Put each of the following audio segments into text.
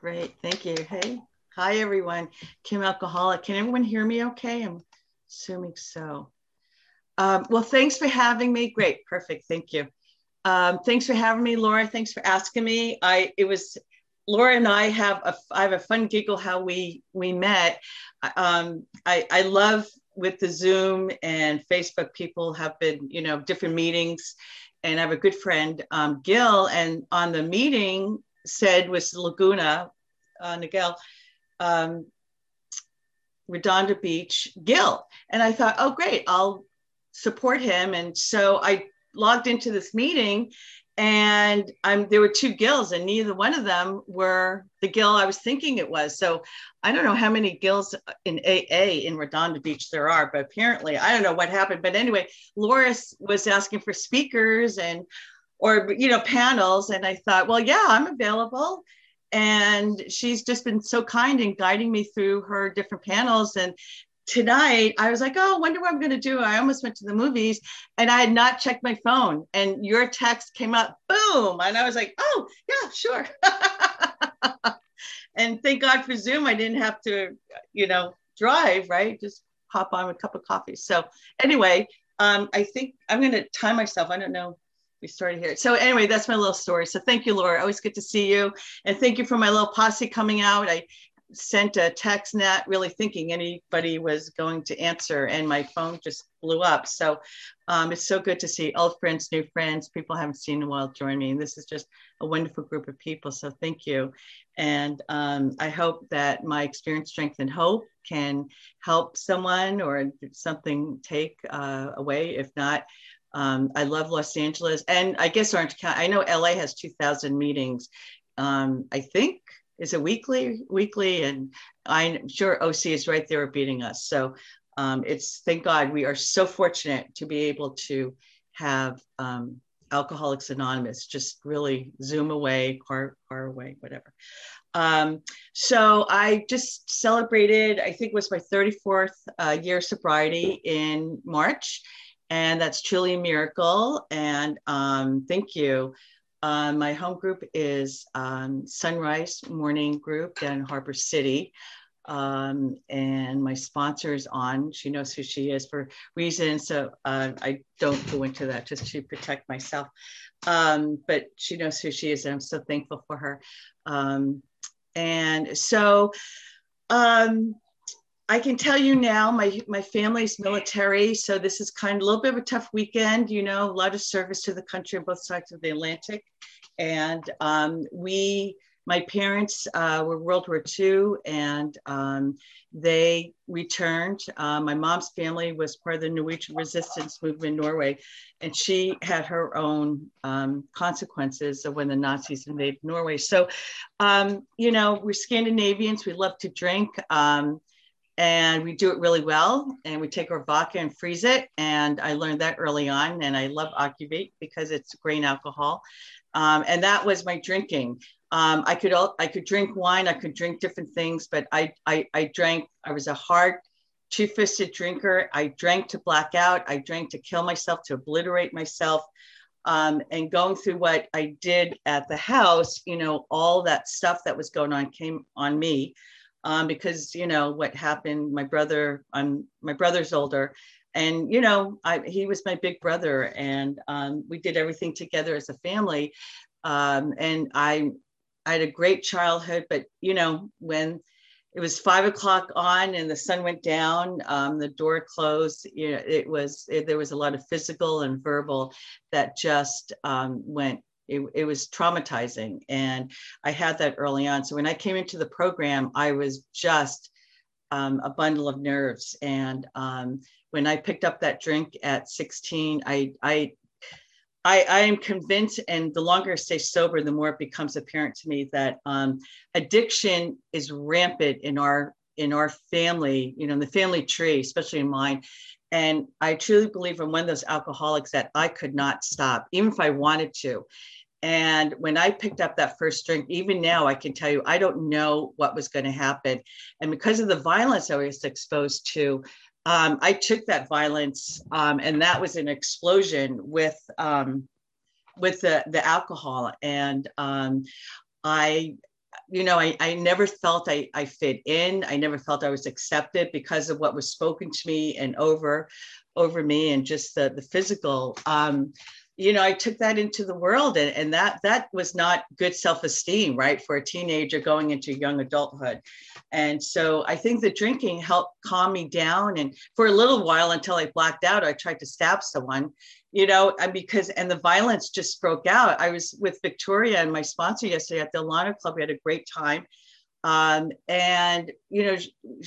Great, thank you. Hey, hi everyone. Kim Alcoholic. Can everyone hear me okay? I'm assuming so. Um, well, thanks for having me. Great, perfect, thank you. Um, thanks for having me, Laura. Thanks for asking me. I it was Laura and I have a I have a fun giggle how we we met. Um, I I love with the Zoom and Facebook. People have been you know different meetings, and I have a good friend um, Gil, and on the meeting said was Laguna, uh, Niguel, um, Redondo Beach, Gil, and I thought, oh great, I'll support him, and so I logged into this meeting and um, there were two Gils and neither one of them were the Gil i was thinking it was. So i don't know how many Gils in aa in redondo beach there are but apparently i don't know what happened. But anyway Laura's was asking for speakers and or you know panels and i thought well yeah i'm available and she's just been so kind in guiding me through her different panels and tonight I was like, oh, wonder what I'm going to do. I almost went to the movies and I had not checked my phone. And your text came up, boom. And I was like, oh, yeah, sure. and thank God for Zoom. I didn't have to, you know, drive, right? Just hop on a cup of coffee. So, anyway, um, I think I'm going to time myself. I don't know. We started here. So, anyway, that's my little story. So, thank you, Laura. Always good to see you. And thank you for my little posse coming out. I sent a text not really thinking anybody was going to answer and my phone just blew up so um, it's so good to see old friends new friends people I haven't seen in a while join me and this is just a wonderful group of people so thank you and um, i hope that my experience strength and hope can help someone or something take uh, away if not um, i love los angeles and i guess orange county i know la has 2000 meetings. Um, i think is it weekly weekly? And i'm sure oc is right there beating us. So um, it's thank god we are so fortunate to be able to have um, alcoholics anonymous just really zoom away car, car away whatever. Um, so i just celebrated i think it was my 34th uh, year sobriety in march and that's truly a miracle and um, thank you uh, my home group is um, Sunrise Morning Group down in Harbor City. Um, and my sponsor is on. She knows who she is for reasons. So uh, I don't go into that just to protect myself. Um, but she knows who she is, and I'm so thankful for her. Um, and so um, I can tell you now, my my family's military, so this is kind of a little bit of a tough weekend. You know, a lot of service to the country on both sides of the Atlantic, and um, we, my parents uh, were World War II, and um, they returned. Uh, my mom's family was part of the Norwegian resistance movement in Norway, and she had her own um, consequences of when the Nazis invaded Norway. So, um, you know, we're Scandinavians. We love to drink. Um, and we do it really well. And we take our vodka and freeze it. And I learned that early on. And I love aquavit because it's grain alcohol. Um, and that was my drinking. Um, I could I could drink wine. I could drink different things, but I I, I drank. I was a hard, two-fisted drinker. I drank to black out. I drank to kill myself, to obliterate myself. Um, and going through what I did at the house, you know, all that stuff that was going on came on me um, because you know what happened. My brother, I'm my brother's older, and you know I, he was my big brother, and um, we did everything together as a family. Um, and I, I had a great childhood, but you know when it was five o'clock on and the sun went down um, the door closed you know it was it, there was a lot of physical and verbal that just um, went it, it was traumatizing. And I had that early on. So when I came into the program, I was just um, a bundle of nerves. And um, when I picked up that drink at 16, I, I, I, I, am convinced, and the longer I stay sober, the more it becomes apparent to me that um, addiction is rampant in our in our family, you know, in the family tree, especially in mine. And I truly believe I'm one of those alcoholics that I could not stop, even if I wanted to. And when I picked up that first drink, even now I can tell you, I don't know what was going to happen. And because of the violence I was exposed to, um, I took that violence, um, and that was an explosion with um, with the the alcohol. And um, I you know, I, I never felt I, I fit in. I never felt I was accepted because of what was spoken to me and over over me and just the, the physical. You know, I took that into the world and, and that that was not good self-esteem, right? For a teenager going into young adulthood. And so I think the drinking helped calm me down. And for a little while until I blacked out, I tried to stab someone, you know, and because and the violence just broke out. I was with Victoria and my sponsor yesterday at the Alano Club. We had a great time. Um, and you know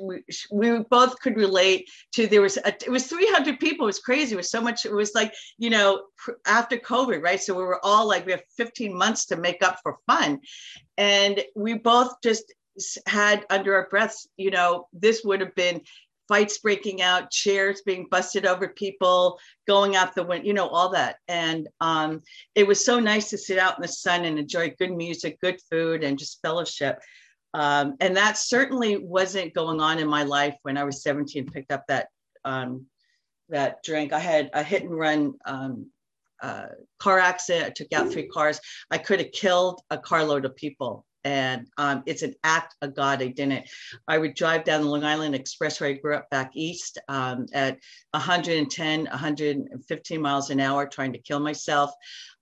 we, we both could relate to there was a, it was 300 people it was crazy it was so much it was like you know after covid right so we were all like we have 15 months to make up for fun and we both just had under our breaths you know this would have been fights breaking out, chairs being busted over people, going out the window, you know, all that. And um, it was so nice to sit out in the sun and enjoy good music, good food, and just fellowship. Um, and that certainly wasn't going on in my life when I was 17, picked up that um, that drink. I had a hit and run um, uh, car accident. I took out three cars. I could have killed a carload of people. And um, it's an act of God. I didn't. I would drive down the Long Island Expressway. I grew up back east um, at 110, 115 miles an hour, trying to kill myself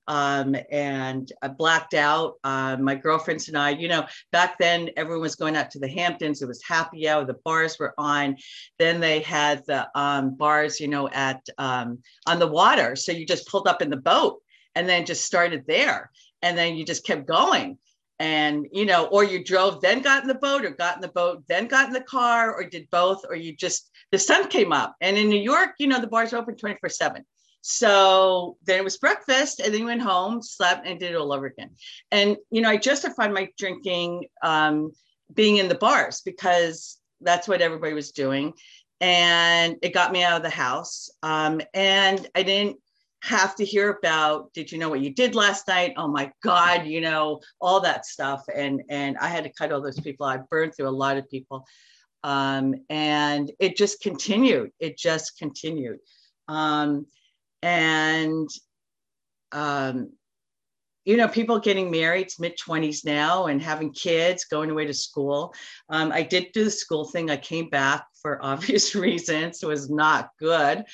um, and I blacked out. Uh, my girlfriends and I, you know, back then everyone was going out to the Hamptons. It was happy hour. The bars were on. Then they had the um, bars, you know, at um, on the water. So you just pulled up in the boat and then just started there, and then you just kept going. And you know, or you drove, then got in the boat, or got in the boat, then got in the car, or did both, or you just the sun came up. And in New York, you know, the bars open 24 7. So then it was breakfast, and then we went home, slept, and did it all over again. And you know, I justified my drinking um, being in the bars because that's what everybody was doing, and it got me out of the house. Um, and I didn't have to hear about did you know what you did last night? Oh my god you know all that stuff. And and i had to cut all those people i burned through a lot of people. Um, and it just continued. It just continued. Um, and um, you know people getting married mid 20s now and having kids going away to school. Um, i did do the school thing. I came back for obvious reasons. It was not good.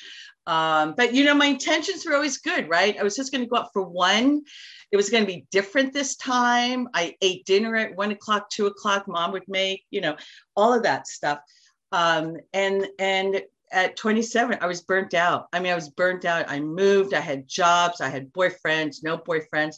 Um, but you know my intentions were always good right? I was just going to go out for one. It was going to be different this time. I ate dinner at one o'clock two o'clock. Mom would make you know all of that stuff. Um, and and at 27, I was burnt out. I mean, I was burnt out. I moved, I had jobs, I had boyfriends, no boyfriends.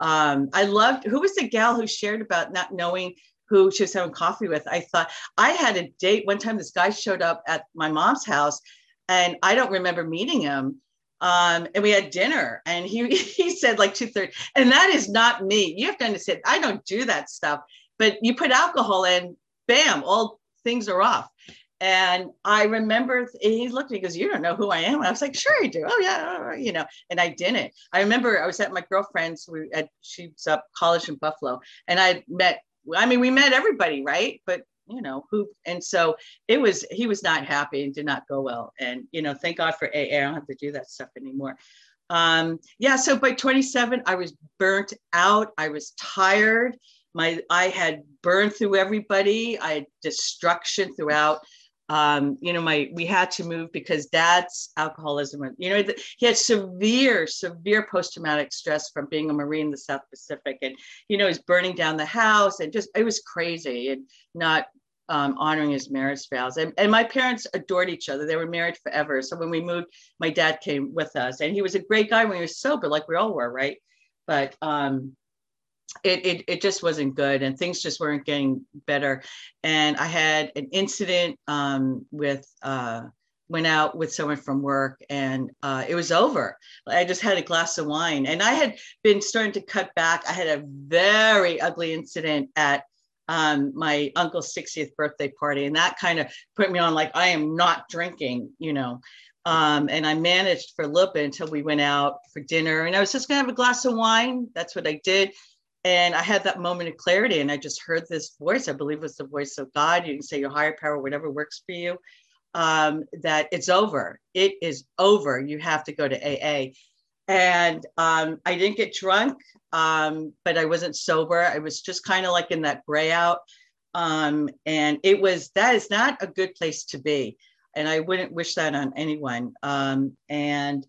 Um, I loved who was the gal who shared about not knowing who she was having coffee with. I thought I had a date one time. This guy showed up at my mom's house, and I don't remember meeting him. Um, and we had dinner, and he he said like two thirty, and that is not me. You have to understand, I don't do that stuff. But you put alcohol in, bam, all things are off. And I remember he looked at me, he goes, You don't know who I am. I was like, Sure, I do. Oh, yeah. You know, and I didn't. I remember I was at my girlfriend's, we at she's up college in Buffalo, and I met, I mean, we met everybody, right? But you know who and so it was he was not happy and did not go well and you know thank god for aa i don't have to do that stuff anymore um yeah so by 27 i was burnt out i was tired my i had burned through everybody i had destruction throughout um, you know, my we had to move because dad's alcoholism. You know, he had severe, severe post-traumatic stress from being a Marine in the South Pacific, and you know, he's burning down the house, and just it was crazy, and not um, honoring his marriage vows. And, and my parents adored each other; they were married forever. So when we moved, my dad came with us, and he was a great guy when he was sober, like we all were, right? But um, it, it, it just wasn't good and things just weren't getting better. And I had an incident um, with, uh, went out with someone from work and uh, it was over. I just had a glass of wine and I had been starting to cut back. I had a very ugly incident at um, my uncle's 60th birthday party. And that kind of put me on like, I am not drinking, you know. Um, and I managed for a little bit until we went out for dinner. And I was just gonna have a glass of wine. That's what I did. And I had that moment of clarity, and I just heard this voice. I believe it was the voice of God. You can say your higher power, whatever works for you. Um, that it's over. It is over. You have to go to AA. and um, I didn't get drunk, um, but I wasn't sober. I was just kind of like in that gray out. Um, and it was that is not a good place to be. And I wouldn't wish that on anyone. Um, and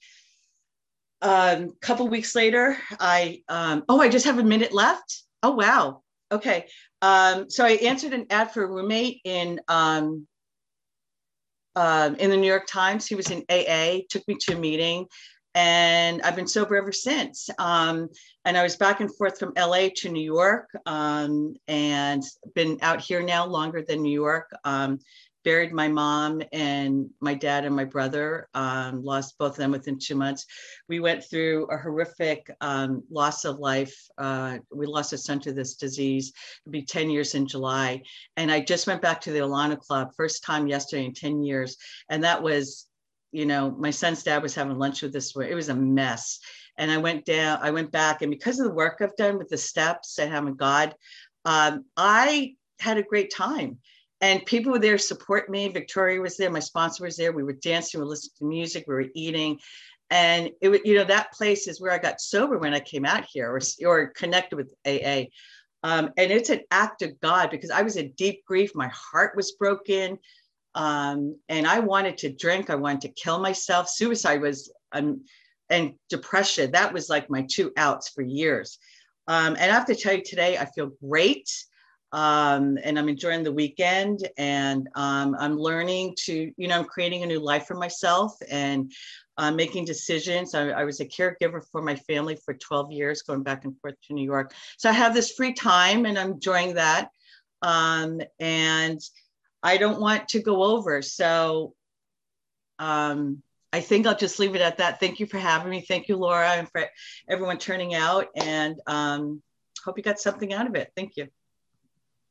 a um, couple weeks later, I um, oh, I just have a minute left. Oh wow. Okay. Um, so I answered an ad for a roommate in um, uh, in the New York Times. He was in AA. Took me to a meeting, and I've been sober ever since. Um, and I was back and forth from LA to New York, um, and been out here now longer than New York. Um, buried my mom and my dad and my brother, um, lost both of them within two months. We went through a horrific um, loss of life. Uh, we lost a son to this disease. It'll be 10 years in July. And I just went back to the Alano Club, first time yesterday in 10 years. And that was, you know, my son's dad was having lunch with this. It was a mess. And I went down, I went back, and because of the work I've done with the steps and having God, um, I had a great time and people were there to support me. Victoria was there, my sponsor was there. We were dancing, we were listening to music, we were eating. And it was, you know, that place is where I got sober when I came out here or, or connected with AA. Um, and it's an act of God because I was in deep grief. My heart was broken. Um, and I wanted to drink. I wanted to kill myself. Suicide was, um, and depression, that was like my two outs for years. Um, and I have to tell you today, I feel great um, and I'm enjoying the weekend and um, I'm learning to, you know, I'm creating a new life for myself and uh, making decisions. I, I, was a caregiver for my family for 12 years, going back and forth to New York. So I have this free time and I'm enjoying that. Um, and I don't want to go over. So um, I think I'll just leave it at that. Thank you for having me. Thank you, Laura, and for everyone turning out. And um, hope you got something out of it. Thank you.